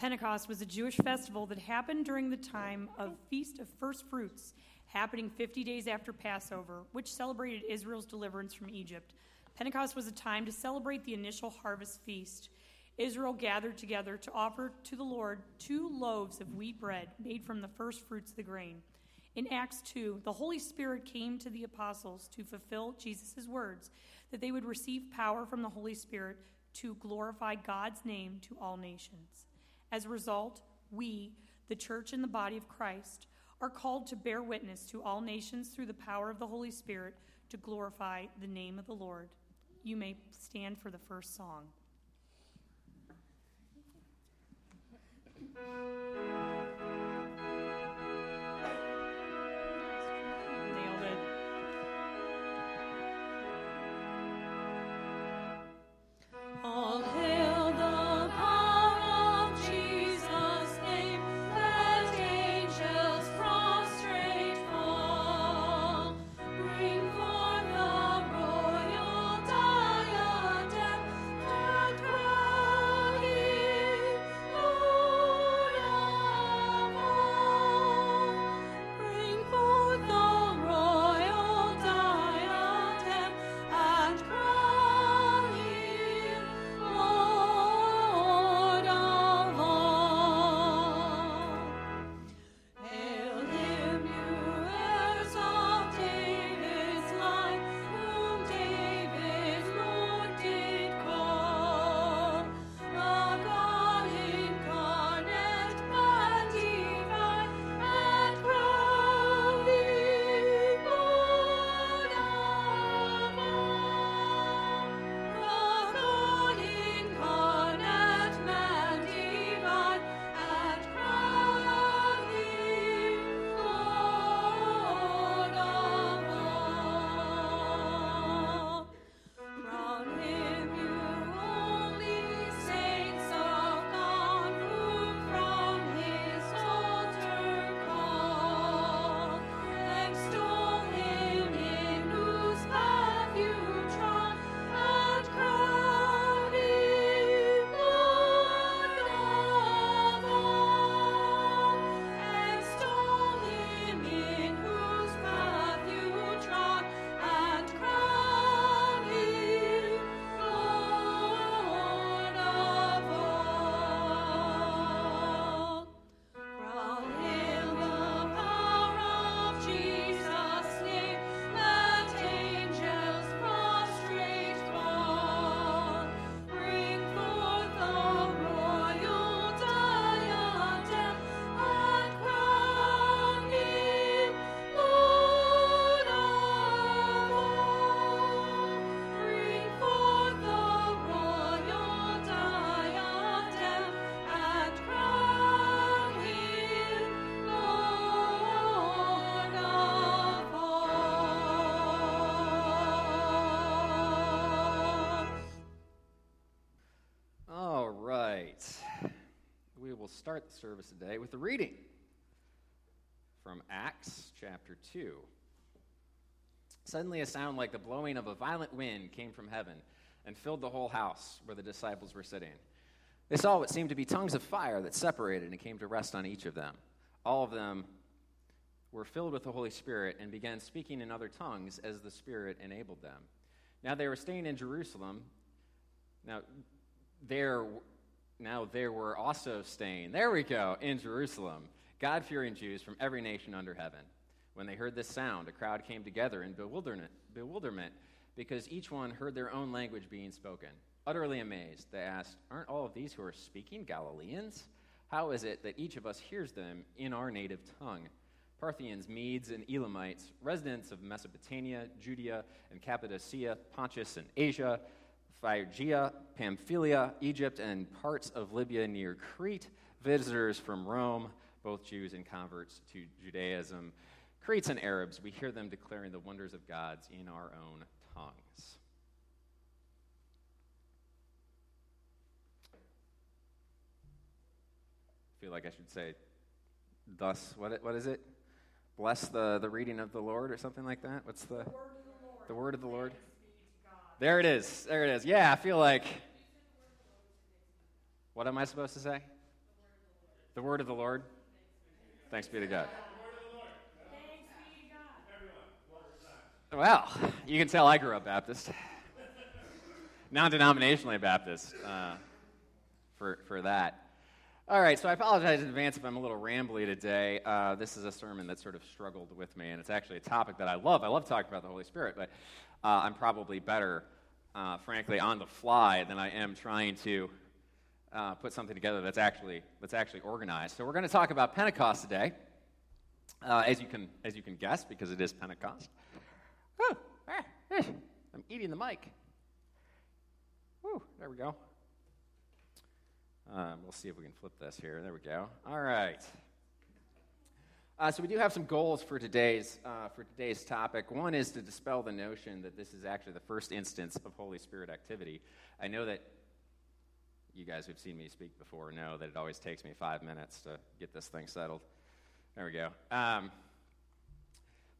Pentecost was a Jewish festival that happened during the time of Feast of First Fruits, happening 50 days after Passover, which celebrated Israel's deliverance from Egypt. Pentecost was a time to celebrate the initial harvest feast. Israel gathered together to offer to the Lord two loaves of wheat bread made from the first fruits of the grain. In Acts 2, the Holy Spirit came to the apostles to fulfill Jesus' words that they would receive power from the Holy Spirit to glorify God's name to all nations. As a result, we, the church and the body of Christ, are called to bear witness to all nations through the power of the Holy Spirit to glorify the name of the Lord. You may stand for the first song. Start the service today with a reading from Acts chapter 2. Suddenly, a sound like the blowing of a violent wind came from heaven and filled the whole house where the disciples were sitting. They saw what seemed to be tongues of fire that separated and came to rest on each of them. All of them were filled with the Holy Spirit and began speaking in other tongues as the Spirit enabled them. Now they were staying in Jerusalem. Now, there now there were also staying, there we go, in Jerusalem, God fearing Jews from every nation under heaven. When they heard this sound, a crowd came together in bewilderment, bewilderment because each one heard their own language being spoken. Utterly amazed, they asked, Aren't all of these who are speaking Galileans? How is it that each of us hears them in our native tongue? Parthians, Medes, and Elamites, residents of Mesopotamia, Judea, and Cappadocia, Pontus, and Asia, Phrygia, Pamphylia, Egypt, and parts of Libya near Crete, visitors from Rome, both Jews and converts to Judaism, Cretes and Arabs, we hear them declaring the wonders of God's in our own tongues. I feel like I should say, thus, what, what is it? Bless the, the reading of the Lord or something like that? What's the, the word of the Lord? The word of the Lord? There it is. There it is. Yeah, I feel like. What am I supposed to say? The word of the Lord. Thanks be to God. Well, you can tell I grew up Baptist, non denominationally Baptist, uh, for, for that. All right, so I apologize in advance if I'm a little rambly today. Uh, this is a sermon that sort of struggled with me, and it's actually a topic that I love. I love talking about the Holy Spirit, but uh, I'm probably better, uh, frankly, on the fly than I am trying to uh, put something together that's actually, that's actually organized. So we're going to talk about Pentecost today, uh, as, you can, as you can guess, because it is Pentecost. Ah, eh, I'm eating the mic. Whew, there we go. Um, we'll see if we can flip this here. There we go. All right. Uh, so we do have some goals for today's uh, for today's topic. One is to dispel the notion that this is actually the first instance of Holy Spirit activity. I know that you guys who've seen me speak before know that it always takes me five minutes to get this thing settled. There we go. Um,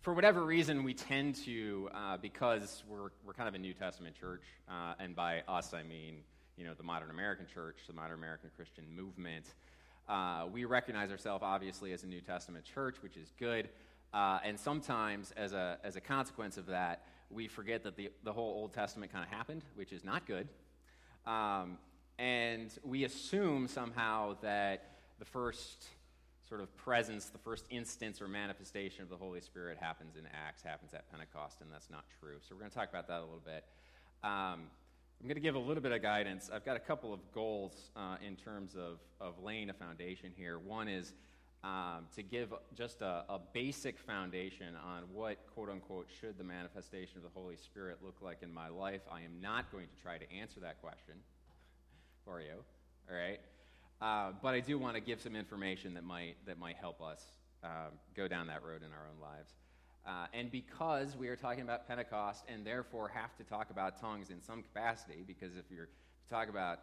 for whatever reason, we tend to, uh, because we're, we're kind of a New Testament church, uh, and by us I mean, you know, the modern American church, the modern American Christian movement. Uh, we recognize ourselves obviously as a New Testament church, which is good. Uh, and sometimes, as a, as a consequence of that, we forget that the, the whole Old Testament kind of happened, which is not good. Um, and we assume somehow that the first sort of presence, the first instance or manifestation of the Holy Spirit happens in Acts, happens at Pentecost, and that's not true. So we're going to talk about that a little bit. Um, I'm going to give a little bit of guidance. I've got a couple of goals uh, in terms of, of laying a foundation here. One is um, to give just a, a, basic foundation on what, quote unquote, should the manifestation of the Holy Spirit look like in my life. I am not going to try to answer that question for you, all right? Uh, but I do want to give some information that might, that might help us um, go down that road in our own lives. Uh, and because we are talking about Pentecost and therefore have to talk about tongues in some capacity, because if you're talk about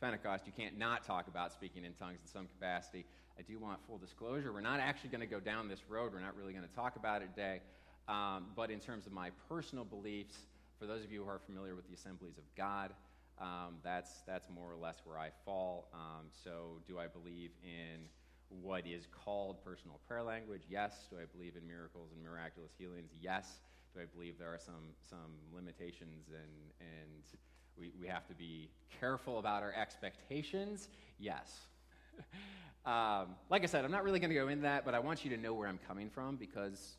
Pentecost, you can't not talk about speaking in tongues in some capacity. I do want full disclosure. We're not actually going to go down this road. We're not really going to talk about it today. Um, but in terms of my personal beliefs, for those of you who are familiar with the assemblies of God, um, that's, that's more or less where I fall. Um, so, do I believe in what is called personal prayer language? Yes. Do I believe in miracles and miraculous healings? Yes. Do I believe there are some, some limitations and, and we, we have to be careful about our expectations? Yes. um, like I said, I'm not really going to go into that, but I want you to know where I'm coming from because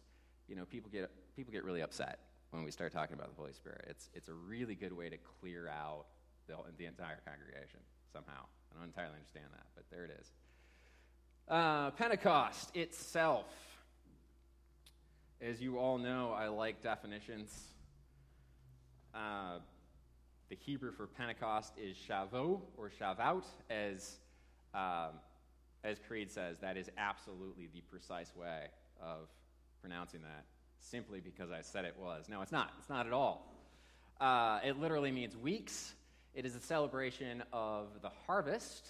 you know, people, get, people get really upset when we start talking about the Holy Spirit. It's, it's a really good way to clear out the, the entire congregation somehow. I don't entirely understand that, but there it is. Uh, Pentecost itself. As you all know, I like definitions. Uh, the Hebrew for Pentecost is Shavuot or Shavuot, as, um, as Creed says. That is absolutely the precise way of pronouncing that, simply because I said it was. No, it's not. It's not at all. Uh, it literally means weeks it is a celebration of the harvest,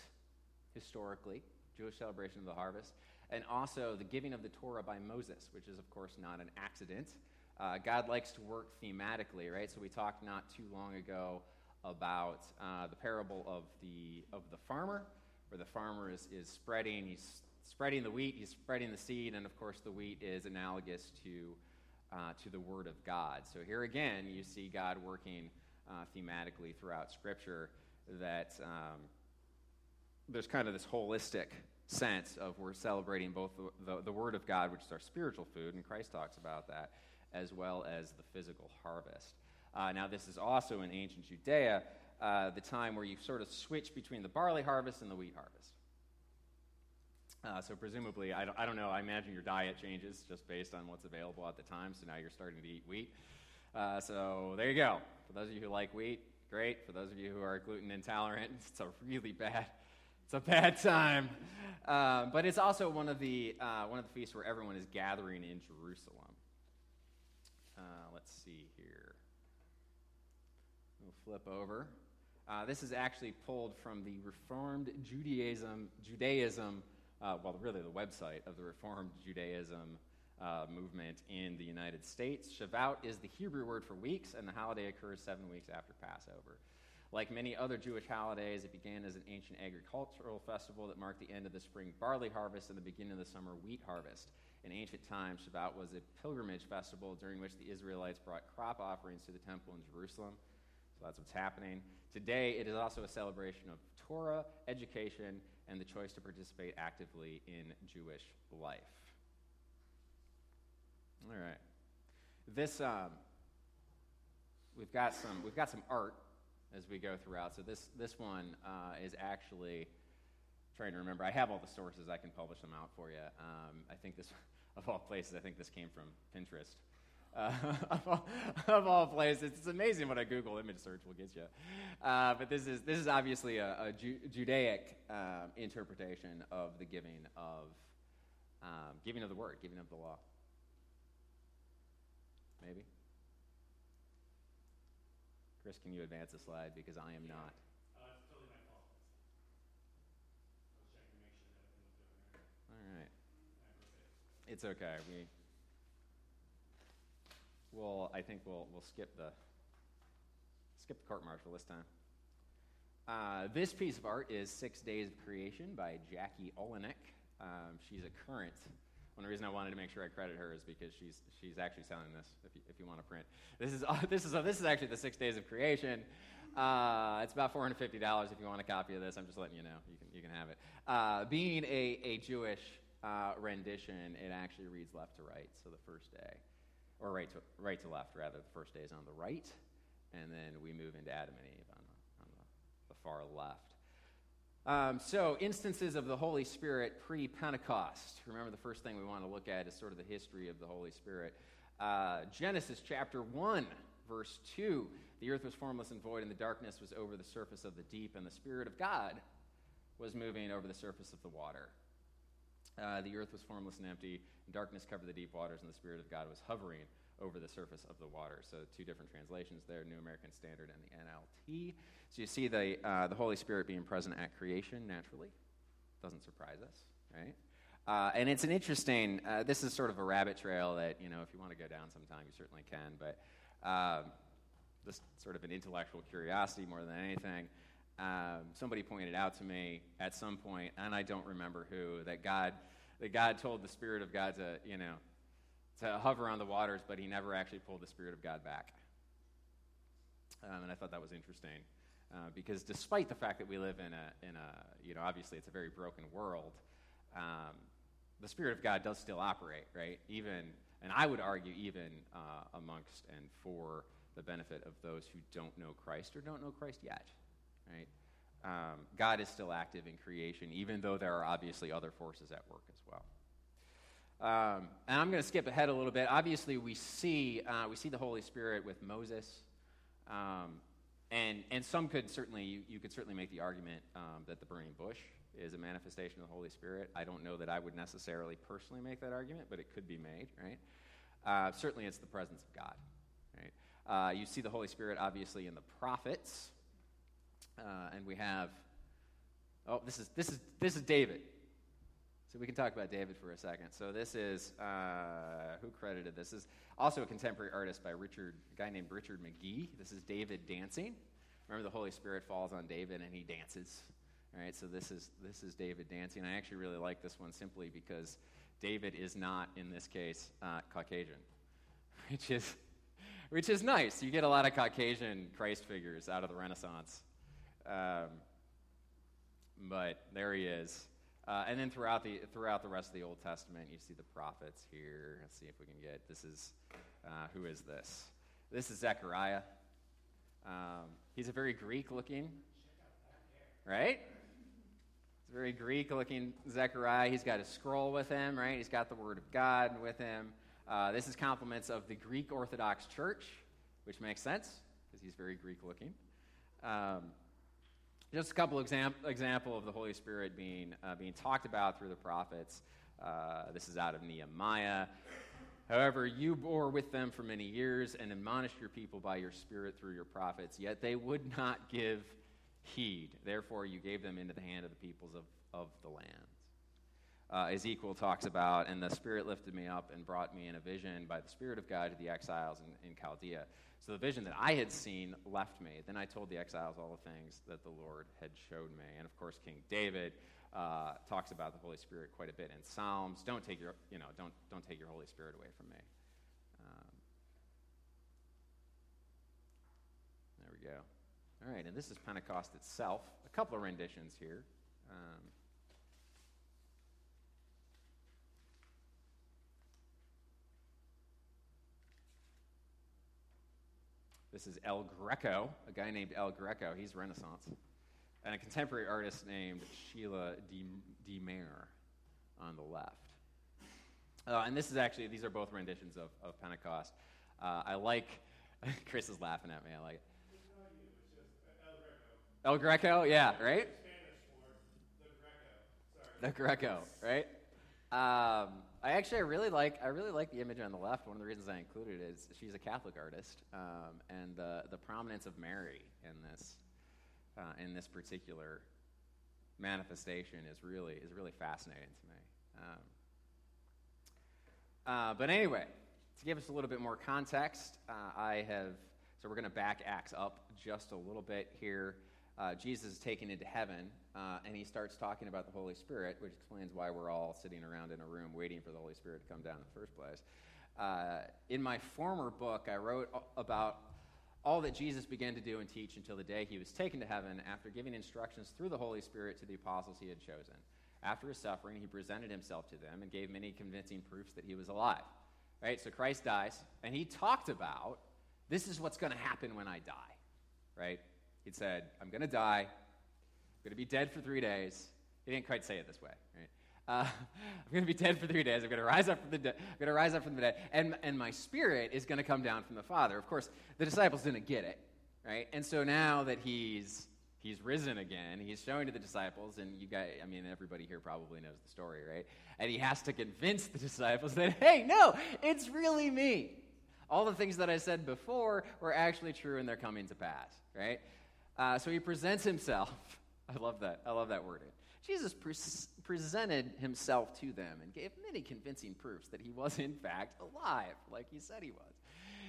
historically, Jewish celebration of the harvest, and also the giving of the Torah by Moses, which is, of course, not an accident. Uh, God likes to work thematically, right? So we talked not too long ago about uh, the parable of the, of the farmer, where the farmer is, is spreading, he's spreading the wheat, he's spreading the seed, and of course the wheat is analogous to, uh, to the Word of God. So here again, you see God working uh, thematically throughout Scripture that um, there's kind of this holistic sense of we're celebrating both the, the, the, Word of God, which is our spiritual food, and Christ talks about that, as well as the physical harvest. Uh, now, this is also in ancient Judea, uh, the time where you sort of switch between the barley harvest and the wheat harvest. Uh, so presumably, I don't, I don't know, I imagine your diet changes just based on what's available at the time, so now you're starting to eat wheat. Uh, so there you go. For those of you who like wheat, great. For those of you who are gluten intolerant, it's a really bad, it's a bad time. Um, but it's also one of the uh, one of the feasts where everyone is gathering in Jerusalem. Uh, let's see here. We'll flip over. Uh, this is actually pulled from the Reformed Judaism, Judaism, uh, well, really the website of the Reformed Judaism uh, movement in the United States. Shavuot is the Hebrew word for weeks, and the holiday occurs seven weeks after Passover. Like many other Jewish holidays, it began as an ancient agricultural festival that marked the end of the spring barley harvest and the beginning of the summer wheat harvest. In ancient times, Shavuot was a pilgrimage festival during which the Israelites brought crop offerings to the temple in Jerusalem. So that's what's happening. Today, it is also a celebration of Torah, education, and the choice to participate actively in Jewish life. All right. This, um, we've got some, we've got some art as we go throughout. So this, this one uh, is actually trying to remember. I have all the sources. I can publish them out for you. Um, I think this, of all places, I think this came from Pinterest. Uh, of, all, of, all, places, it's amazing what a Google image search will get you. Uh, but this is this is obviously a, a Ju- Judaic um, interpretation of the giving of um, giving of the word, giving of the law. Maybe. Chris, can you advance the slide because I am not. Uh, it's totally my fault. I was checking to make sure that everything was good on. All right. It's okay. We will I think we'll we'll skip the skip the court martial this time. Uh, this piece of art is Six Days of Creation by Jackie Olenek. Um, she's a current. One reason I wanted to make sure I credit her is because she's she's actually selling this. If you, if you want to print, this is this is this is actually the Six Days of Creation. Uh, it's about four hundred fifty dollars if you want a copy of this. I'm just letting you know. You can you can have it. Uh, being a a Jewish uh, rendition, it actually reads left to right. So the first day, or right to right to left rather. The first day is on the right, and then we move into Adam and Eve on on the, the far left. Um, so, instances of the Holy Spirit pre Pentecost. Remember, the first thing we want to look at is sort of the history of the Holy Spirit. Uh, Genesis chapter 1, verse 2. The earth was formless and void, and the darkness was over the surface of the deep, and the Spirit of God was moving over the surface of the water. Uh, the earth was formless and empty, and darkness covered the deep waters, and the Spirit of God was hovering over the surface of the water. So, two different translations there New American Standard and the NLT. So, you see the, uh, the Holy Spirit being present at creation naturally. Doesn't surprise us, right? Uh, and it's an interesting, uh, this is sort of a rabbit trail that, you know, if you want to go down sometime, you certainly can. But um, this sort of an intellectual curiosity more than anything. Um, somebody pointed out to me at some point, and I don't remember who, that God, that God told the Spirit of God to, you know, to hover on the waters, but he never actually pulled the Spirit of God back. Um, and I thought that was interesting. Uh, because despite the fact that we live in a, in a, you know, obviously it's a very broken world, um, the Spirit of God does still operate, right? Even, and I would argue, even uh, amongst and for the benefit of those who don't know Christ or don't know Christ yet, right? Um, God is still active in creation, even though there are obviously other forces at work as well. Um, and I'm going to skip ahead a little bit. Obviously, we see uh, we see the Holy Spirit with Moses, um, and and some could certainly you, you could certainly make the argument um, that the burning bush is a manifestation of the Holy Spirit. I don't know that I would necessarily personally make that argument, but it could be made. Right? Uh, certainly, it's the presence of God. Right? Uh, you see the Holy Spirit obviously in the prophets, uh, and we have. Oh, this is this is this is David. So we can talk about David for a second. So this is uh, who credited this? this is also a contemporary artist by Richard, a guy named Richard McGee. This is David dancing. Remember, the Holy Spirit falls on David and he dances. All right, so this is this is David dancing. I actually really like this one simply because David is not, in this case, uh, Caucasian, which is which is nice. You get a lot of Caucasian Christ figures out of the Renaissance. Um, but there he is. Uh, and then throughout the throughout the rest of the Old Testament, you see the prophets here. Let's see if we can get this is uh, who is this? This is Zechariah. Um, he's a very Greek looking, right? It's a very Greek looking Zechariah. He's got a scroll with him, right? He's got the Word of God with him. Uh, this is compliments of the Greek Orthodox Church, which makes sense because he's very Greek looking. Um, just a couple exam- example of the Holy Spirit being uh, being talked about through the prophets. Uh, this is out of Nehemiah. However, you bore with them for many years and admonished your people by your Spirit through your prophets. Yet they would not give heed. Therefore, you gave them into the hand of the peoples of, of the land. Uh, Ezekiel talks about, and the Spirit lifted me up and brought me in a vision by the Spirit of God to the exiles in, in Chaldea. So the vision that I had seen left me. Then I told the exiles all the things that the Lord had showed me. And of course, King David uh, talks about the Holy Spirit quite a bit in Psalms. Don't take your, you know, don't, don't take your Holy Spirit away from me. Um, there we go. All right, and this is Pentecost itself. A couple of renditions here. Um, This is El Greco, a guy named El Greco. He's Renaissance. And a contemporary artist named Sheila de Mer on the left. Uh, and this is actually, these are both renditions of, of Pentecost. Uh, I like, Chris is laughing at me. I like it. El Greco, yeah, right? The Greco, right? Um, I actually I really like I really like the image on the left. One of the reasons I included it is she's a Catholic artist, um, and the the prominence of Mary in this uh, in this particular manifestation is really is really fascinating to me. Um, uh, but anyway, to give us a little bit more context, uh, I have so we're going to back Acts up just a little bit here uh, Jesus is taken into heaven, uh, and he starts talking about the Holy Spirit, which explains why we're all sitting around in a room waiting for the Holy Spirit to come down in the first place. Uh, in my former book, I wrote about all that Jesus began to do and teach until the day he was taken to heaven after giving instructions through the Holy Spirit to the apostles he had chosen. After his suffering, he presented himself to them and gave many convincing proofs that he was alive. Right? So Christ dies, and he talked about this is what's going to happen when I die. Right? He'd said, I'm going to die. I'm going to be dead for three days. He didn't quite say it this way, right? Uh, I'm going to be dead for three days. I'm going to rise up from the dead. I'm going to rise up from the dead, and and my spirit is going to come down from the Father. Of course, the disciples didn't get it, right? And so now that he's he's risen again, he's showing to the disciples, and you guys, I mean, everybody here probably knows the story, right? And he has to convince the disciples that, hey, no, it's really me. All the things that I said before were actually true, and they're coming to pass, right? Uh, so he presents himself. I love that. I love that wording. Jesus pre- presented himself to them and gave many convincing proofs that he was, in fact, alive, like he said he was.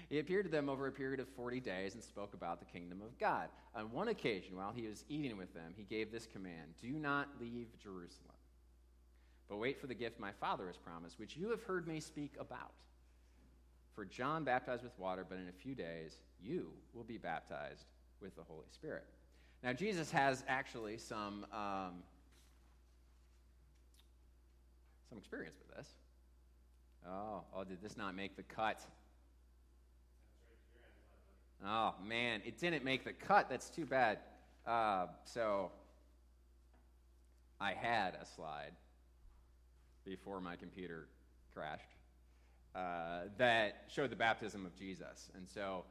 He appeared to them over a period of 40 days and spoke about the kingdom of God. On one occasion, while he was eating with them, he gave this command Do not leave Jerusalem, but wait for the gift my Father has promised, which you have heard me speak about. For John baptized with water, but in a few days you will be baptized with the Holy Spirit. Now, Jesus has actually some, um, some experience with this. Oh, oh, did this not make the cut? Oh, man, it didn't make the cut. That's too bad. Uh, so, I had a slide before my computer crashed uh, that showed the baptism of Jesus. And so,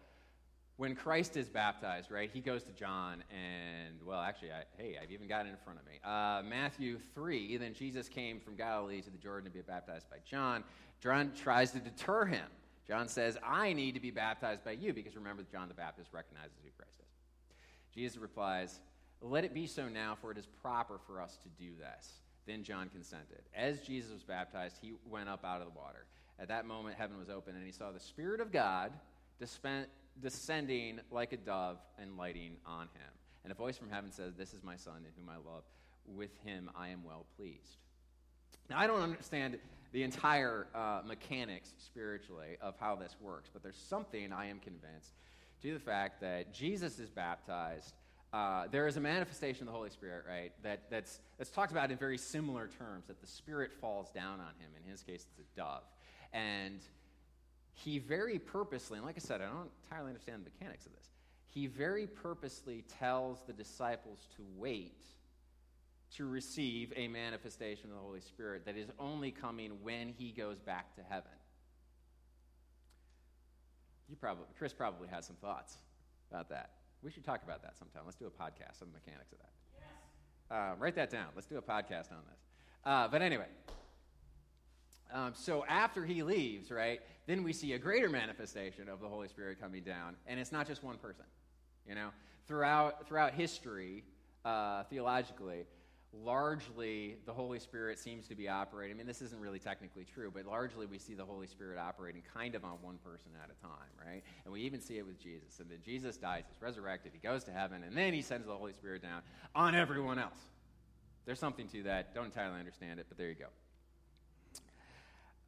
when Christ is baptized, right, he goes to John, and, well, actually, I, hey, I've even got it in front of me. Uh, Matthew 3, then Jesus came from Galilee to the Jordan to be baptized by John. John tries to deter him. John says, I need to be baptized by you, because remember, John the Baptist recognizes who Christ is. Jesus replies, Let it be so now, for it is proper for us to do this. Then John consented. As Jesus was baptized, he went up out of the water. At that moment, heaven was open, and he saw the Spirit of God descending like a dove and lighting on him. And a voice from heaven says, This is my son in whom I love. With him I am well pleased. Now, I don't understand the entire uh, mechanics spiritually of how this works, but there's something I am convinced to the fact that Jesus is baptized. Uh, there is a manifestation of the Holy Spirit, right, that, that's, that's talked about in very similar terms, that the Spirit falls down on him. In his case, it's a dove. And he very purposely, and like I said, I don't entirely understand the mechanics of this, he very purposely tells the disciples to wait to receive a manifestation of the Holy Spirit that is only coming when he goes back to heaven. You probably, Chris probably has some thoughts about that. We should talk about that sometime. Let's do a podcast on the mechanics of that. Yes. Uh, write that down. Let's do a podcast on this. Uh, but anyway, um, so after he leaves, right, then we see a greater manifestation of the Holy Spirit coming down, and it's not just one person. You know, throughout throughout history, uh, theologically, largely the Holy Spirit seems to be operating. I mean, this isn't really technically true, but largely we see the Holy Spirit operating kind of on one person at a time, right? And we even see it with Jesus. And then Jesus dies, he's resurrected, he goes to heaven, and then he sends the Holy Spirit down on everyone else. There's something to that. Don't entirely understand it, but there you go.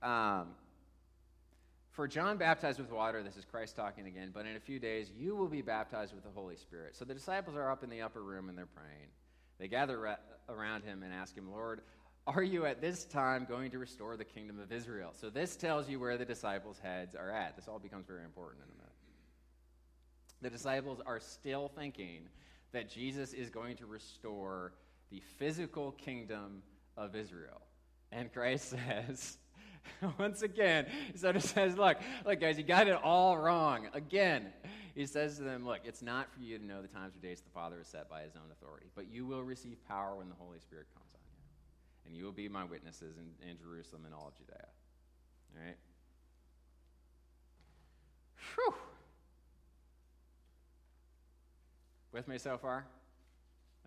Um, for John baptized with water, this is Christ talking again, but in a few days you will be baptized with the Holy Spirit. So the disciples are up in the upper room and they're praying. They gather ra- around him and ask him, Lord, are you at this time going to restore the kingdom of Israel? So this tells you where the disciples' heads are at. This all becomes very important in a minute. The disciples are still thinking that Jesus is going to restore the physical kingdom of Israel. And Christ says, once again, he sort of says, Look, look, guys, you got it all wrong. Again, he says to them, Look, it's not for you to know the times or dates the Father has set by his own authority, but you will receive power when the Holy Spirit comes on you. And you will be my witnesses in, in Jerusalem and all of Judea. All right? Whew. With me so far?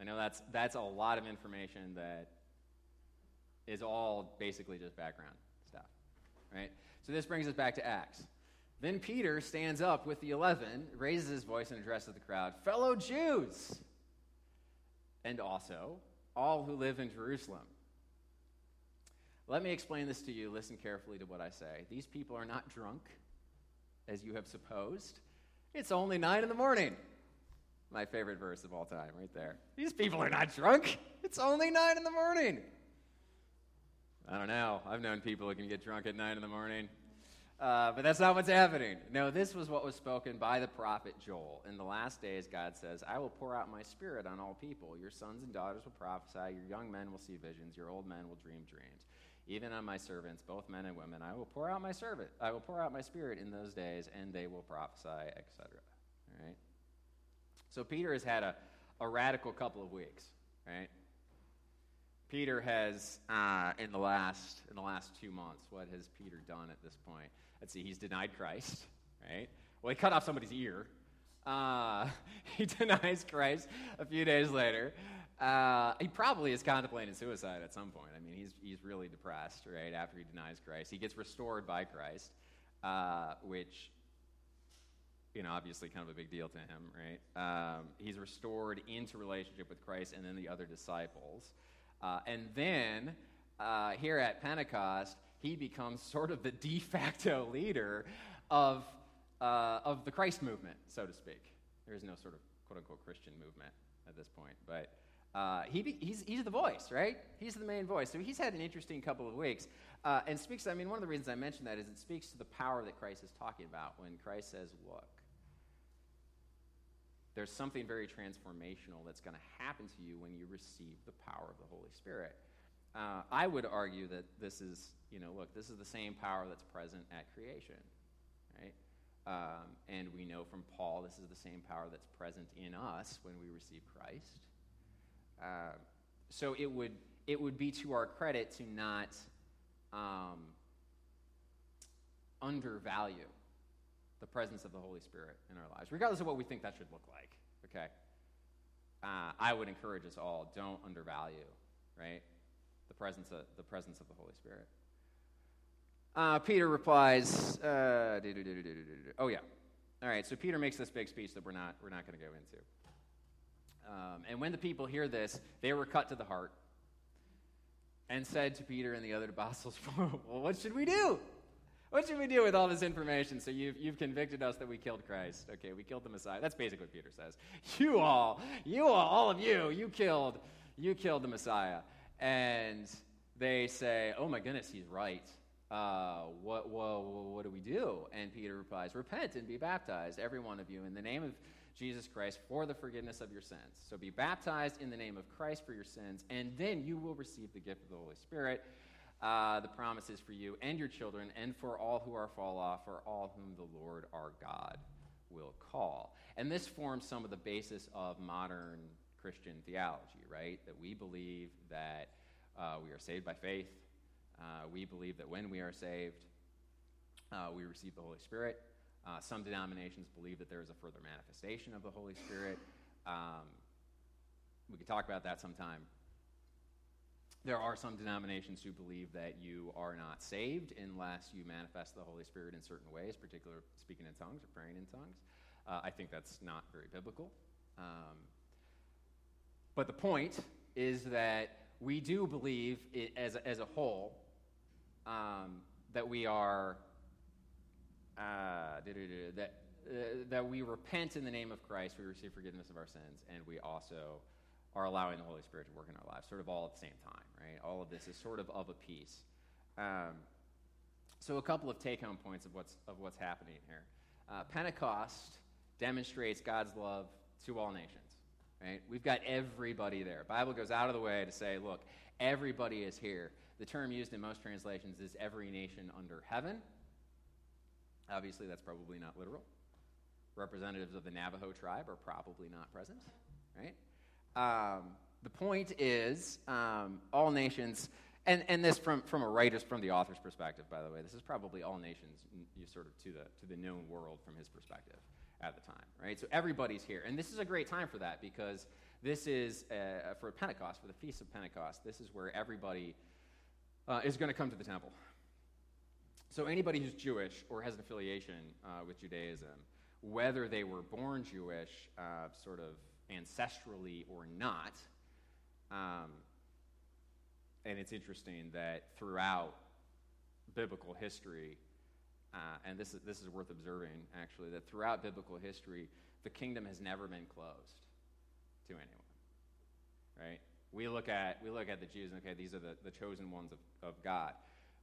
I know that's, that's a lot of information that is all basically just background right? So this brings us back to Acts. Then Peter stands up with the eleven, raises his voice, and addresses the crowd Fellow Jews, and also all who live in Jerusalem. Let me explain this to you. Listen carefully to what I say. These people are not drunk, as you have supposed. It's only nine in the morning. My favorite verse of all time, right there. These people are not drunk. It's only nine in the morning. I don't know. I've known people who can get drunk at nine in the morning. Uh, but that's not what's happening. No, this was what was spoken by the prophet Joel. In the last days, God says, I will pour out my spirit on all people. Your sons and daughters will prophesy. Your young men will see visions. Your old men will dream dreams. Even on my servants, both men and women, I will pour out my servant. I will pour out my spirit in those days, and they will prophesy, etc. All right? So Peter has had a, a radical couple of weeks, right? Peter has, uh, in the last in the last two months, what has Peter done at this point? Let's see, he's denied Christ, right? Well, he cut off somebody's ear. Uh, he denies Christ a few days later. Uh, he probably is contemplating suicide at some point. I mean, he's, he's really depressed, right, after he denies Christ. He gets restored by Christ, uh, which, you know, obviously kind of a big deal to him, right? Um, he's restored into relationship with Christ and then the other disciples. Uh, and then uh, here at Pentecost, he becomes sort of the de facto leader of, uh, of the Christ movement, so to speak. There is no sort of quote unquote Christian movement at this point, but uh, he be, he's, he's the voice, right? He's the main voice. So he's had an interesting couple of weeks. Uh, and speaks, I mean, one of the reasons I mentioned that is it speaks to the power that Christ is talking about when Christ says, Look, there's something very transformational that's going to happen to you when you receive the power of the Holy Spirit. Uh, I would argue that this is, you know, look, this is the same power that's present at creation, right? Um, and we know from Paul this is the same power that's present in us when we receive Christ. Uh, so it would it would be to our credit to not um, undervalue the presence of the Holy Spirit in our lives, regardless of what we think that should look like. Okay, uh, I would encourage us all: don't undervalue, right? the presence of, the presence of the Holy Spirit. Uh, Peter replies, uh, oh yeah. All right, so Peter makes this big speech that we're not, we're not going to go into. Um, and when the people hear this, they were cut to the heart and said to Peter and the other apostles, well, what should we do? What should we do with all this information? So you've, you've convicted us that we killed Christ. Okay, we killed the Messiah. That's basically what Peter says. You all, you all, all of you, you killed, you killed the Messiah and they say, Oh my goodness, he's right. Uh, what, what, what do we do? And Peter replies, Repent and be baptized, every one of you, in the name of Jesus Christ for the forgiveness of your sins. So be baptized in the name of Christ for your sins, and then you will receive the gift of the Holy Spirit. Uh, the promises for you and your children, and for all who are fall off, for all whom the Lord our God will call. And this forms some of the basis of modern Christian theology, right? That we believe that uh, we are saved by faith. Uh, we believe that when we are saved, uh, we receive the Holy Spirit. Uh, some denominations believe that there is a further manifestation of the Holy Spirit. Um, we could talk about that sometime. There are some denominations who believe that you are not saved unless you manifest the Holy Spirit in certain ways, particularly speaking in tongues or praying in tongues. Uh, I think that's not very biblical. Um, but the point is that we do believe, it, as, as a whole, um, that we are, uh, that, uh, that we repent in the name of Christ, we receive forgiveness of our sins, and we also are allowing the Holy Spirit to work in our lives, sort of all at the same time, right? All of this is sort of of a piece. Um, so, a couple of take home points of what's, of what's happening here. Uh, Pentecost demonstrates God's love to all nations, right? We've got everybody there. Bible goes out of the way to say, look, everybody is here. The term used in most translations is every nation under heaven. Obviously, that's probably not literal. Representatives of the Navajo tribe are probably not present, right? Um, the point is, um, all nations, and, and this from, from a writer's, from the author's perspective, by the way, this is probably all nations, you sort of to the, to the known world from his perspective at the time, right? So everybody's here. And this is a great time for that because this is, uh, for Pentecost, for the Feast of Pentecost, this is where everybody uh, is going to come to the temple. So anybody who's Jewish or has an affiliation uh, with Judaism, whether they were born Jewish, uh, sort of ancestrally or not. Um, and it's interesting that throughout biblical history, uh, and this is, this is worth observing actually, that throughout biblical history, the kingdom has never been closed to anyone. Right? We look at, we look at the Jews and, okay, these are the, the chosen ones of, of God.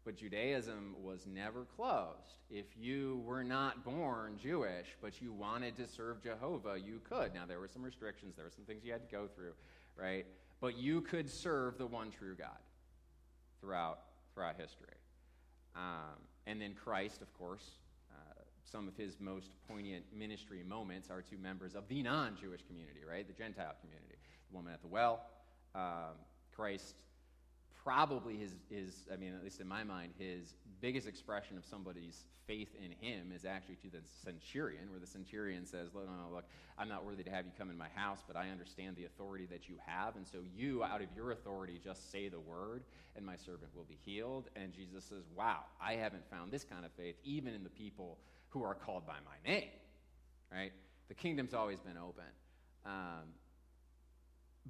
But Judaism was never closed. If you were not born Jewish, but you wanted to serve Jehovah, you could. Now, there were some restrictions, there were some things you had to go through, right? But you could serve the one true God throughout, throughout history. Um, and then Christ, of course, uh, some of his most poignant ministry moments are to members of the non Jewish community, right? The Gentile community. The woman at the well, um, Christ probably his, his, I mean, at least in my mind, his biggest expression of somebody's faith in him is actually to the centurion, where the centurion says, no, no, look, I'm not worthy to have you come in my house, but I understand the authority that you have. And so you, out of your authority, just say the word, and my servant will be healed. And Jesus says, wow, I haven't found this kind of faith even in the people who are called by my name, right? The kingdom's always been open. Um,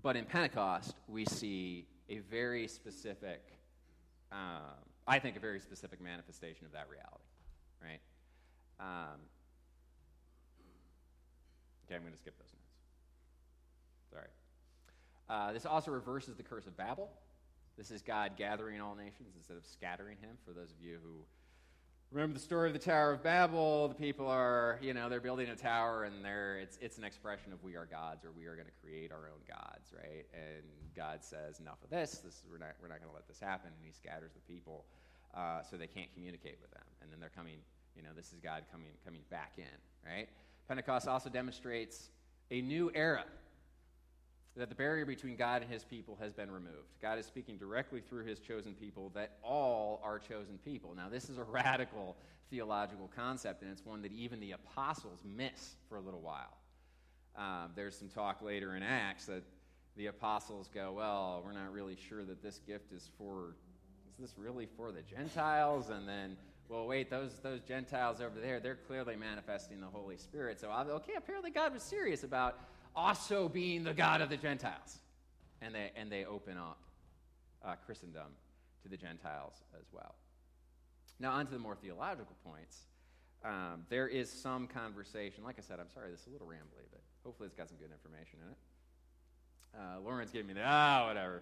but in Pentecost, we see a very specific, um, I think, a very specific manifestation of that reality, right? Um, okay, I'm going to skip those notes. Sorry. Uh, this also reverses the curse of Babel. This is God gathering all nations instead of scattering him, for those of you who remember the story of the Tower of Babel. The people are, you know, they're building a tower, and they're, it's, it's an expression of we are gods, or we are going to create our own gods, right? And God says, enough of this. this we're not, we're not going to let this happen. And he scatters the people uh, so they can't communicate with them. And then they're coming, you know, this is God coming, coming back in, right? Pentecost also demonstrates a new era that the barrier between God and his people has been removed. God is speaking directly through his chosen people, that all are chosen people. Now, this is a radical theological concept, and it's one that even the apostles miss for a little while. Um, there's some talk later in Acts that the apostles go, Well, we're not really sure that this gift is for, is this really for the Gentiles? And then, well, wait, those, those Gentiles over there, they're clearly manifesting the Holy Spirit. So, okay, apparently God was serious about also being the God of the Gentiles. And they, and they open up uh, Christendom to the Gentiles as well. Now, on to the more theological points. Um, there is some conversation. Like I said, I'm sorry, this is a little rambly, but hopefully it's got some good information in it. Uh, Lauren's giving me the, ah, oh, whatever.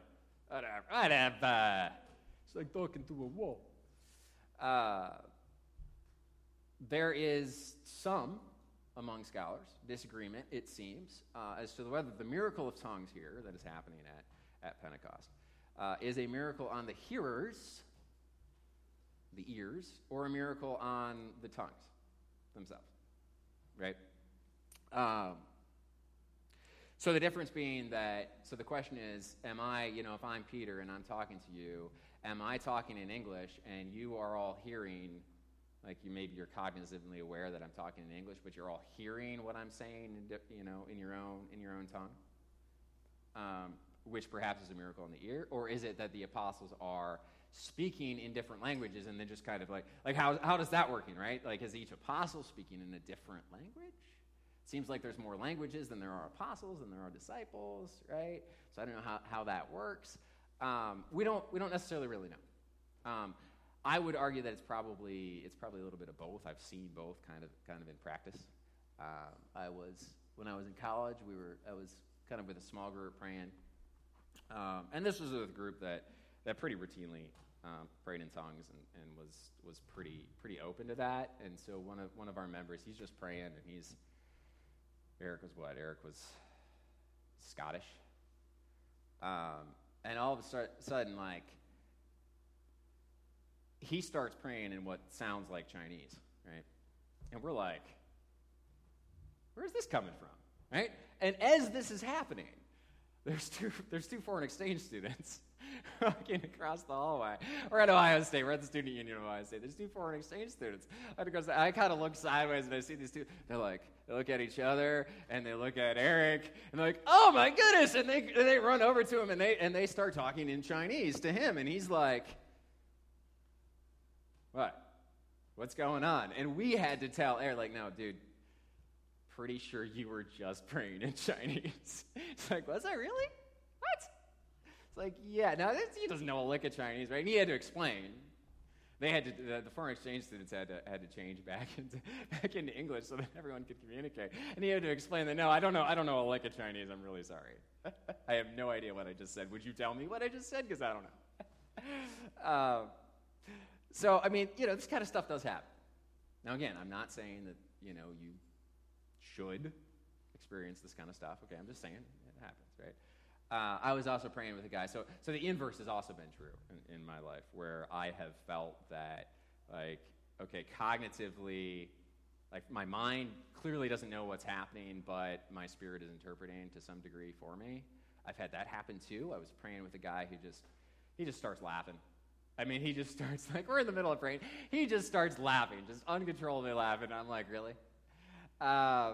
Whatever. Whatever. It's like talking to a wall. Uh, there is some among scholars, disagreement, it seems, uh, as to whether the miracle of tongues here that is happening at, at Pentecost uh, is a miracle on the hearers, the ears, or a miracle on the tongues themselves. Right? Um, so the difference being that, so the question is, am I, you know, if I'm Peter and I'm talking to you, am I talking in English and you are all hearing like you maybe you're cognitively aware that I'm talking in English, but you're all hearing what I'm saying, you know, in your own in your own tongue. Um, which perhaps is a miracle in the ear, or is it that the apostles are speaking in different languages and then just kind of like, like how, how does that working, right? Like, is each apostle speaking in a different language? It Seems like there's more languages than there are apostles and there are disciples, right? So I don't know how, how that works. Um, we, don't, we don't necessarily really know. Um, I would argue that it's probably, it's probably a little bit of both. I've seen both kind of, kind of in practice. Um, I was, when I was in college, we were, I was kind of with a small group praying. Um, and this was a group that, that pretty routinely um, prayed in tongues and, and was, was pretty, pretty open to that. And so one of, one of our members, he's just praying and he's, Eric was what? Eric was Scottish. Um, and all of a sudden, like, he starts praying in what sounds like Chinese, right? And we're like, where's this coming from, right? And as this is happening, there's two, there's two foreign exchange students walking across the hallway. We're at Ohio State. We're at the Student Union of Ohio State. There's two foreign exchange students. I, kind of look sideways and I see these two. They're like, they look at each other and they look at Eric and they're like, oh my goodness. And they, and they run over to him and they, and they start talking in Chinese to him. And he's like, what? What's going on? And we had to tell Eric, like, no, dude, pretty sure you were just praying in Chinese. it's like, was I really? What? It's like, yeah. Now, he doesn't know a lick of Chinese, right? And he had to explain. They had to, the, the, foreign exchange students had to, had to change back into, back into English so that everyone could communicate. And he had to explain that, no, I don't know, I don't know a lick of Chinese. I'm really sorry. I have no idea what I just said. Would you tell me what I just said? Because I don't know. uh, so, I mean, you know, this kind of stuff does happen. Now, again, I'm not saying that, you know, you should experience this kind of stuff. Okay, I'm just saying it happens, right? Uh, I was also praying with a guy. So, so the inverse has also been true in, in my life, where I have felt that, like, okay, cognitively, like my mind clearly doesn't know what's happening, but my spirit is interpreting to some degree for me. I've had that happen too. I was praying with a guy who just, he just starts laughing. I mean, he just starts like we're in the middle of praying. He just starts laughing, just uncontrollably laughing. I'm like, really? Uh,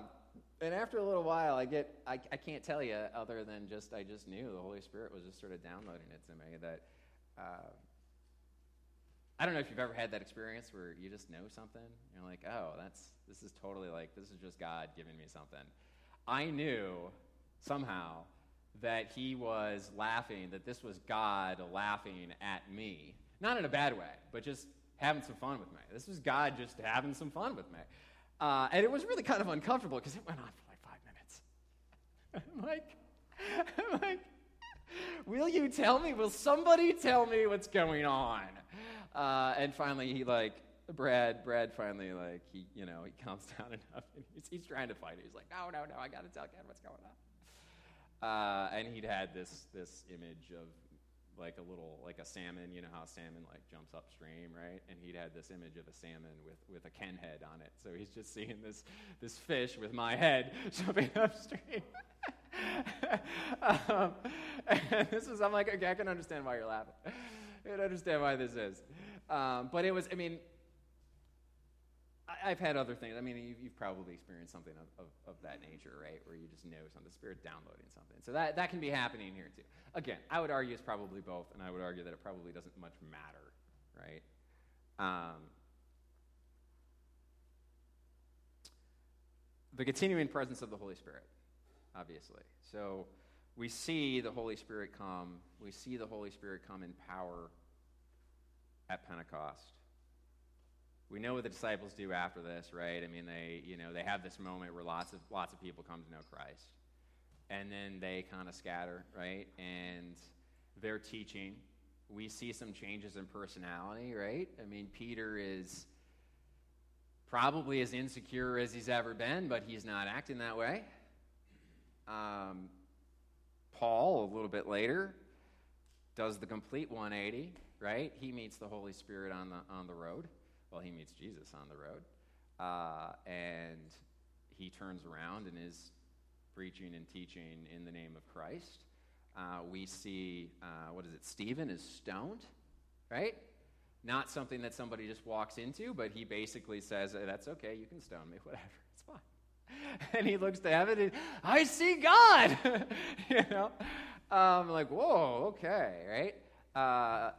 and after a little while, I get, I, I can't tell you other than just, I just knew the Holy Spirit was just sort of downloading it to me that, uh, I don't know if you've ever had that experience where you just know something. You're like, oh, that's, this is totally like, this is just God giving me something. I knew somehow that he was laughing, that this was God laughing at me. Not in a bad way, but just having some fun with me. This was God just having some fun with me. Uh, and it was really kind of uncomfortable because it went on for like five minutes. I'm like, I'm like, will you tell me? Will somebody tell me what's going on? Uh, and finally, he like, Brad, Brad finally like, he, you know, he calms down enough and he's, he's trying to fight it. He's like, no, no, no, I got to tell Ken what's going on. Uh, and he'd had this, this image of like a little like a salmon you know how a salmon like jumps upstream right? And he'd had this image of a salmon with with a ken head on it. So he's just seeing this this fish with my head jumping upstream. Um, and this is i'm like okay i can understand why you're laughing. I can understand why this is. Um, but it was i mean I, have had other things. I mean, you've, you've probably experienced something of, of, of, that nature, right? Where you just know something, the Spirit downloading something. So that, that can be happening here too. Again, I would argue it's probably both, and I would argue that it probably doesn't much matter, right? Um, the continuing presence of the Holy Spirit, obviously. So we see the Holy Spirit come. We see the Holy Spirit come in power at Pentecost we know what the disciples do after this, right? I mean, they, you know, they have this moment where lots of lots of people come to know Christ. And then they kind of scatter, right? And they're teaching. We see some changes in personality, right? I mean, Peter is probably as insecure as he's ever been, but he's not acting that way. Um, Paul, a little bit later, does the complete 180, right? He meets the Holy Spirit on the, on the road well, he meets Jesus on the road. Uh, and he turns around and is preaching and teaching in the name of Christ. Uh, we see, uh, what is it, Stephen is stoned, right? Not something that somebody just walks into, but he basically says, That's okay, you can stone me, whatever, it's fine. And he looks to heaven and, I see God, you know? um, like, whoa, okay, right? Uh,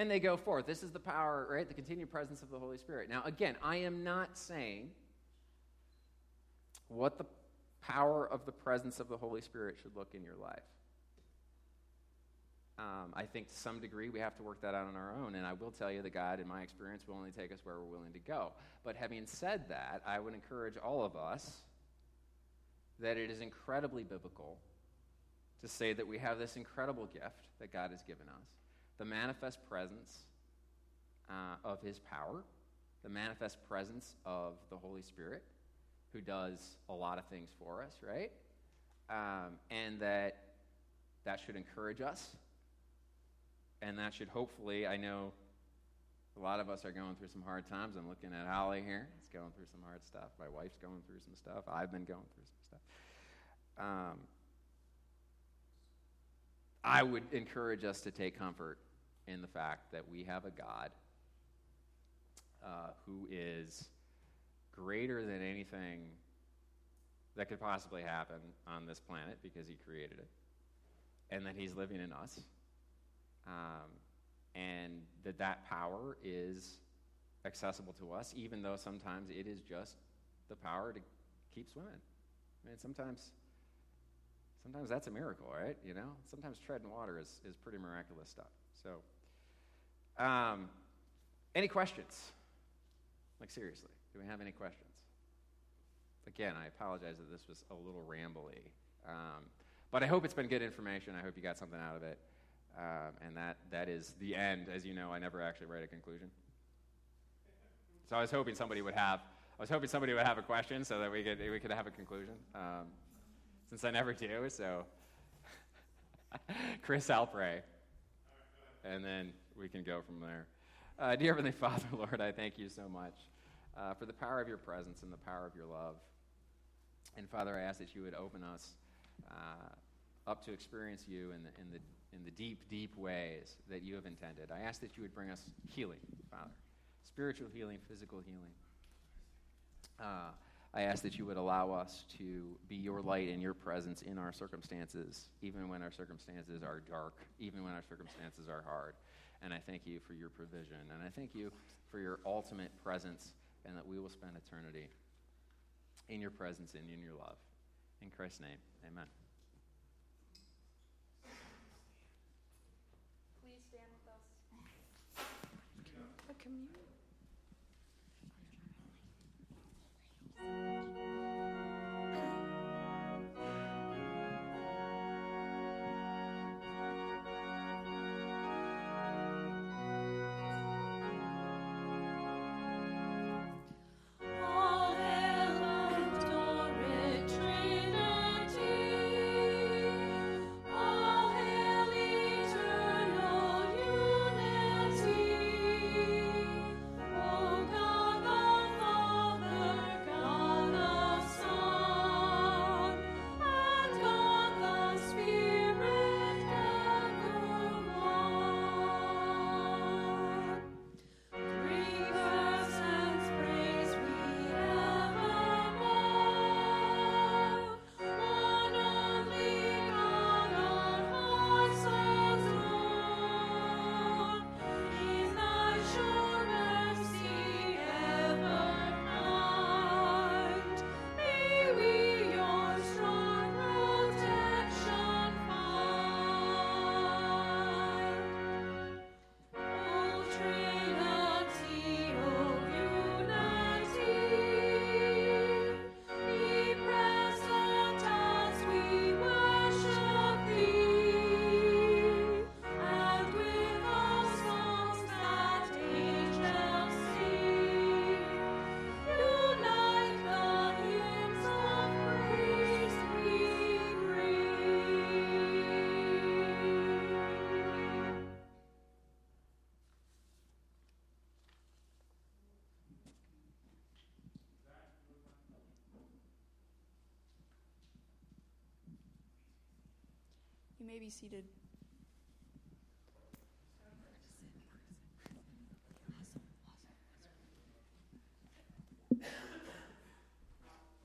and they go forth. This is the power, right? The continued presence of the Holy Spirit. Now, again, I am not saying what the power of the presence of the Holy Spirit should look in your life. Um, I think to some degree we have to work that out on our own. And I will tell you that God, in my experience, will only take us where we're willing to go. But having said that, I would encourage all of us that it is incredibly biblical to say that we have this incredible gift that God has given us the manifest presence uh, of His power, the manifest presence of the Holy Spirit, who does a lot of things for us, right? Um, and that that should encourage us and that should hopefully, I know a lot of us are going through some hard times. I'm looking at Holly here. It's going through some hard stuff. My wife's going through some stuff. I've been going through some stuff. Um, I would encourage us to take comfort in the fact that we have a God uh, who is greater than anything that could possibly happen on this planet because he created it, and that he's living in us um, and that that power is accessible to us, even though sometimes it is just the power to keep swimming. I mean, sometimes, sometimes that's a miracle, right? You know, sometimes treading water is, is pretty miraculous stuff. So, um, any questions? Like seriously, do we have any questions? Again, I apologize that this was a little rambly, um, but I hope it's been good information. I hope you got something out of it. Um, and that, that is the end. As you know, I never actually write a conclusion. So I was hoping somebody would have, I was hoping somebody would have a question so that we could, we could have a conclusion. Um, since I never do, so Chris, I'll pray. And then we can go from there. Uh, dear Heavenly Father, Lord, I thank you so much uh, for the power of your presence and the power of your love. And Father, I ask that you would open us uh, up to experience you in the, in the in the deep, deep ways that you have intended. I ask that you would bring us healing, Father spiritual healing, physical healing. Uh, I ask that you would allow us to be your light and your presence in our circumstances, even when our circumstances are dark, even when our circumstances are hard. And I thank you for your provision. And I thank you for your ultimate presence, and that we will spend eternity in your presence and in your love. In Christ's name, amen. Please stand with us. A communion. May be seated.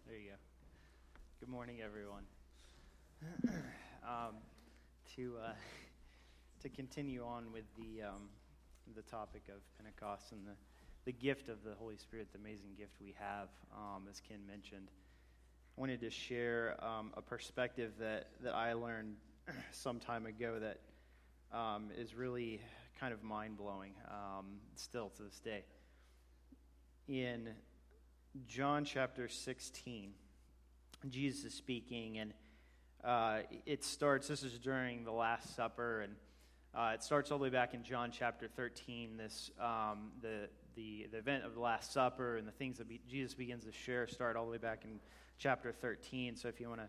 There you go. Good morning, everyone. um, to uh, to continue on with the um, the topic of Pentecost and the the gift of the Holy Spirit, the amazing gift we have, um, as Ken mentioned. I wanted to share um, a perspective that that I learned some time ago that um, is really kind of mind blowing um, still to this day. In John chapter 16, Jesus is speaking, and uh, it starts, this is during the Last Supper, and uh, it starts all the way back in John chapter 13, this, um, the, the, the event of the Last Supper and the things that be, Jesus begins to share start all the way back in chapter 13. So if you want to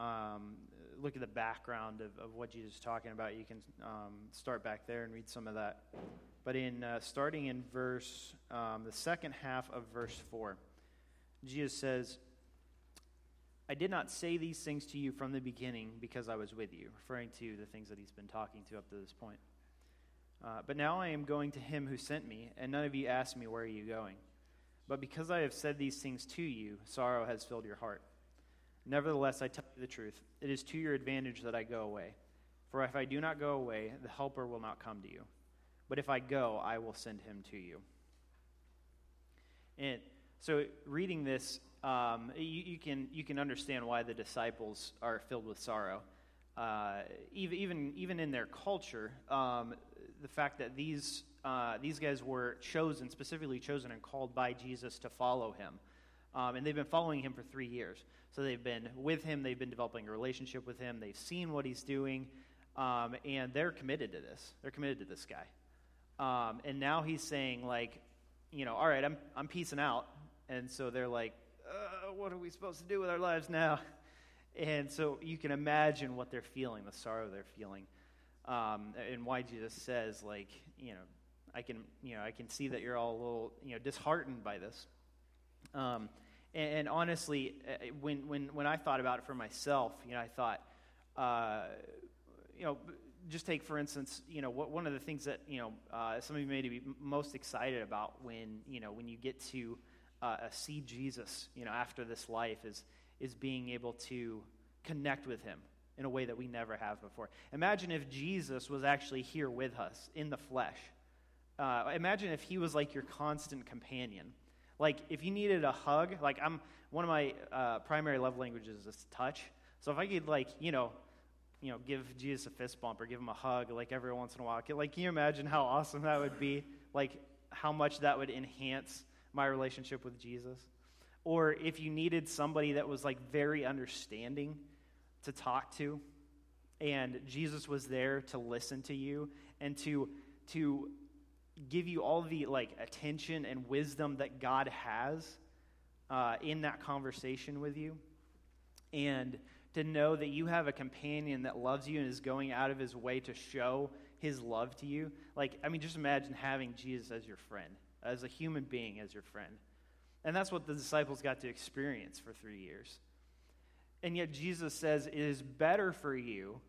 um, look at the background of, of what Jesus is talking about, you can um, start back there and read some of that. But in uh, starting in verse, um, the second half of verse 4, Jesus says, I did not say these things to you from the beginning because I was with you, referring to the things that he's been talking to up to this point. Uh, but now I am going to him who sent me, and none of you asked me, Where are you going? But because I have said these things to you, sorrow has filled your heart. Nevertheless, I tell you the truth. It is to your advantage that I go away. For if I do not go away, the Helper will not come to you. But if I go, I will send him to you. And so, reading this, um, you, you, can, you can understand why the disciples are filled with sorrow. Uh, even, even, in their culture, um, the fact that these, uh, these guys were chosen, specifically chosen and called by Jesus to follow him. Um, and they've been following him for three years. So they've been with him, they've been developing a relationship with him, they've seen what he's doing, um, and they're committed to this. They're committed to this guy. Um, and now he's saying, like, you know, all right, I'm, I'm peacing out. And so they're like, uh, what are we supposed to do with our lives now? And so you can imagine what they're feeling, the sorrow they're feeling, um, and why Jesus says, like, you know, I can, you know, I can see that you're all a little, you know, disheartened by this. Um, and, and, honestly, uh, when, when, when I thought about it for myself, you know, I thought, uh, you know, just take for instance, you know, what, one of the things that you know uh, some of you may be most excited about when you know when you get to uh, see Jesus, you know, after this life is is being able to connect with Him in a way that we never have before. Imagine if Jesus was actually here with us in the flesh. Uh, imagine if He was like your constant companion. Like if you needed a hug, like I'm one of my uh, primary love languages is touch. So if I could like you know, you know, give Jesus a fist bump or give him a hug like every once in a while, like can you imagine how awesome that would be? Like how much that would enhance my relationship with Jesus. Or if you needed somebody that was like very understanding to talk to, and Jesus was there to listen to you and to to give you all the like attention and wisdom that God has uh, in that conversation with you, and to know that you have a companion that loves you and is going out of his way to show his love to you. Like, I mean, just imagine having Jesus as your friend, as a human being as your friend. And that's what the disciples got to experience for three years. And yet, Jesus says, It is better for you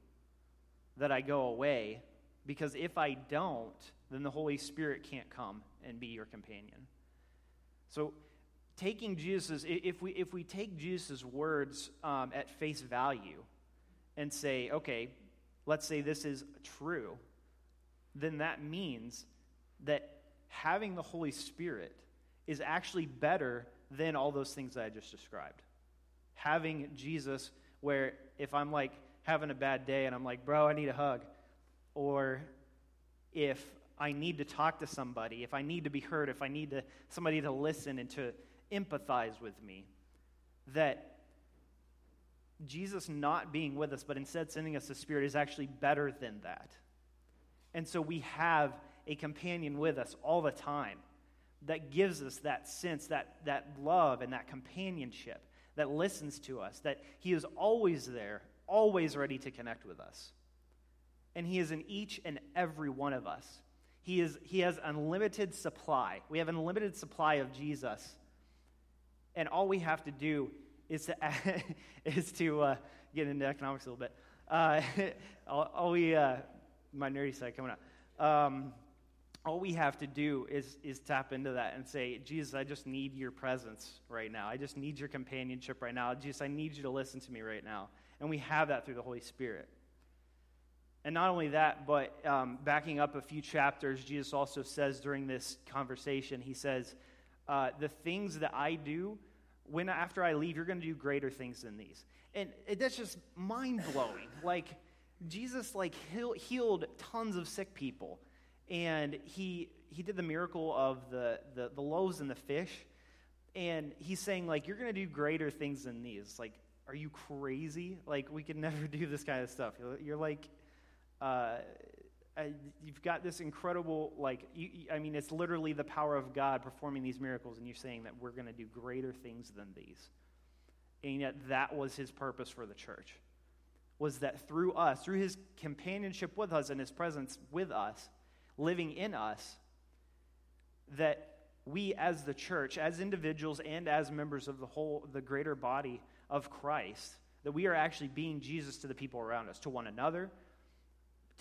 that I go away, because if I don't, then the Holy Spirit can't come and be your companion. So, taking Jesus, if we, if we take Jesus' words um, at face value and say, okay, let's say this is true, then that means that having the Holy Spirit is actually better than all those things that I just described. Having Jesus, where if I'm like having a bad day and I'm like, bro, I need a hug, or if I need to talk to somebody, if I need to be heard, if I need to, somebody to listen and to empathize with me, that Jesus not being with us, but instead sending us the Spirit is actually better than that. And so we have a companion with us all the time that gives us that sense, that, that love and that companionship, that listens to us, that He is always there, always ready to connect with us. And He is in each and every one of us. He, is, he has unlimited supply. We have unlimited supply of Jesus. And all we have to do is to, is to uh, get into economics a little bit. Uh, all, all, we, uh, my nerdy side coming out. Um, all we have to do is, is tap into that and say, Jesus, I just need your presence right now. I just need your companionship right now. Jesus, I need you to listen to me right now. And we have that through the Holy Spirit. And not only that, but um, backing up a few chapters, Jesus also says during this conversation, he says, uh, The things that I do, when after I leave, you're going to do greater things than these. And it, that's just mind blowing. like, Jesus like heal, healed tons of sick people, and he he did the miracle of the, the, the loaves and the fish, and he's saying like you're going to do greater things than these. Like, are you crazy? Like, we could never do this kind of stuff. You're like uh, you've got this incredible, like, you, I mean, it's literally the power of God performing these miracles, and you're saying that we're going to do greater things than these. And yet, that was his purpose for the church, was that through us, through his companionship with us and his presence with us, living in us, that we as the church, as individuals and as members of the whole, the greater body of Christ, that we are actually being Jesus to the people around us, to one another,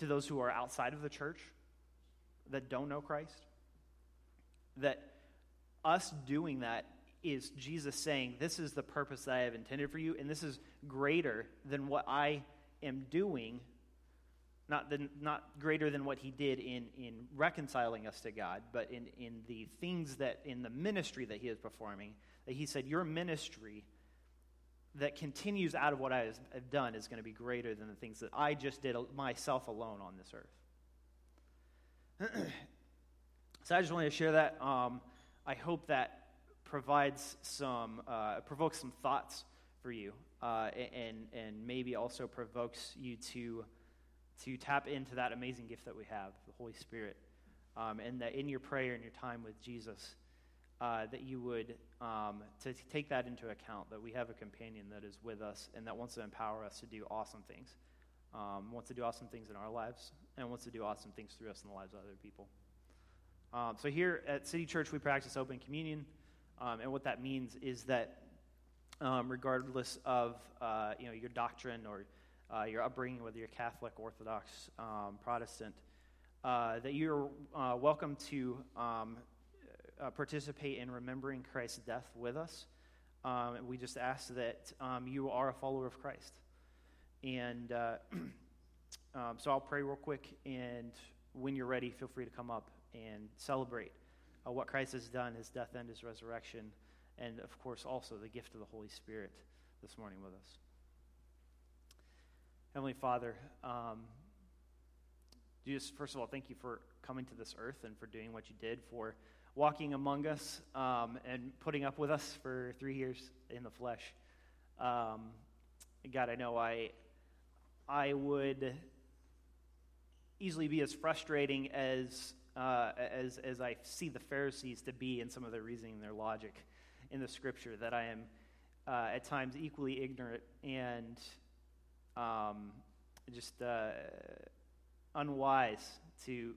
to those who are outside of the church that don't know Christ. That us doing that is Jesus saying, This is the purpose that I have intended for you, and this is greater than what I am doing, not, not greater than what he did in, in reconciling us to God, but in, in the things that, in the ministry that he is performing, that he said, Your ministry that continues out of what I have done is going to be greater than the things that I just did myself alone on this earth. so I just wanted to share that. Um, I hope that provides some, uh, provokes some thoughts for you, uh, and and maybe also provokes you to to tap into that amazing gift that we have, the Holy Spirit, um, and that in your prayer and your time with Jesus, uh, that you would um, to take that into account that we have a companion that is with us and that wants to empower us to do awesome things um, wants to do awesome things in our lives and wants to do awesome things through us in the lives of other people. Um, so here at city church we practice open communion um, and what that means is that um, regardless of uh, you know your doctrine or uh, your upbringing whether you're catholic orthodox um, protestant uh, that you're uh, welcome to um, uh, participate in remembering Christ's death with us. Um, we just ask that um, you are a follower of Christ. And uh, um, so I'll pray real quick, and when you're ready, feel free to come up and celebrate uh, what Christ has done, his death and his resurrection, and of course also the gift of the Holy Spirit this morning with us. Heavenly Father, um, just first of all, thank you for coming to this earth and for doing what you did for walking among us um, and putting up with us for three years in the flesh. Um, God, I know I, I would easily be as frustrating as, uh, as, as I see the Pharisees to be in some of their reasoning and their logic in the scripture, that I am uh, at times equally ignorant and um, just uh, unwise to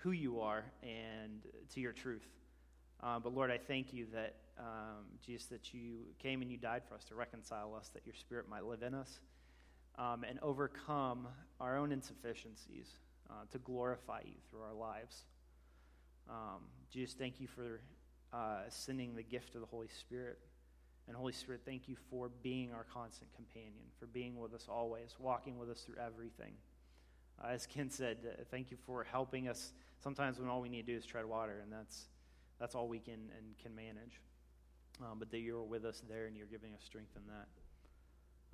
who you are and to your truth. Uh, but Lord, I thank you that, um, Jesus, that you came and you died for us to reconcile us, that your spirit might live in us um, and overcome our own insufficiencies uh, to glorify you through our lives. Um, Jesus, thank you for uh, sending the gift of the Holy Spirit. And Holy Spirit, thank you for being our constant companion, for being with us always, walking with us through everything. Uh, as Ken said, uh, thank you for helping us sometimes when all we need to do is tread water, and that's, that's all we can and can manage. Um, but that you're with us there and you're giving us strength in that.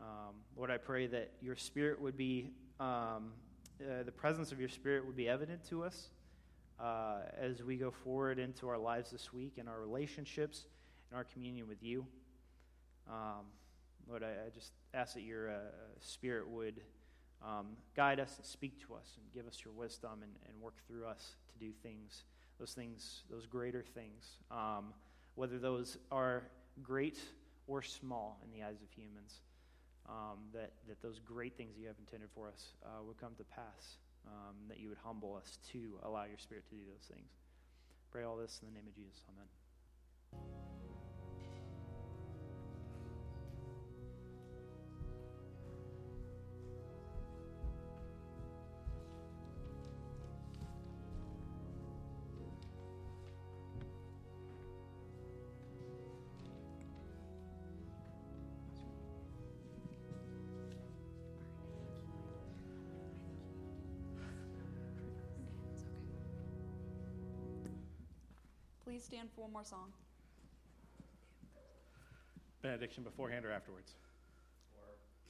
Um, Lord, I pray that your spirit would be, um, uh, the presence of your spirit would be evident to us uh, as we go forward into our lives this week and our relationships and our communion with you. Um, Lord, I, I, just ask that your uh, spirit would um, guide us and speak to us and give us your wisdom and, and work through us to do things, those things, those greater things, um, whether those are great or small in the eyes of humans, um, that, that those great things you have intended for us uh, would come to pass, um, that you would humble us to allow your Spirit to do those things. Pray all this in the name of Jesus. Amen. Please stand for one more song? Benediction beforehand or afterwards?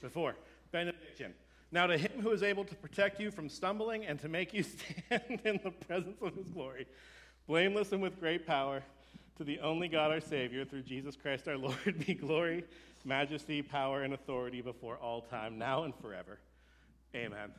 Before. Benediction. Now, to him who is able to protect you from stumbling and to make you stand in the presence of his glory, blameless and with great power, to the only God our Savior, through Jesus Christ our Lord, be glory, majesty, power, and authority before all time, now and forever. Amen.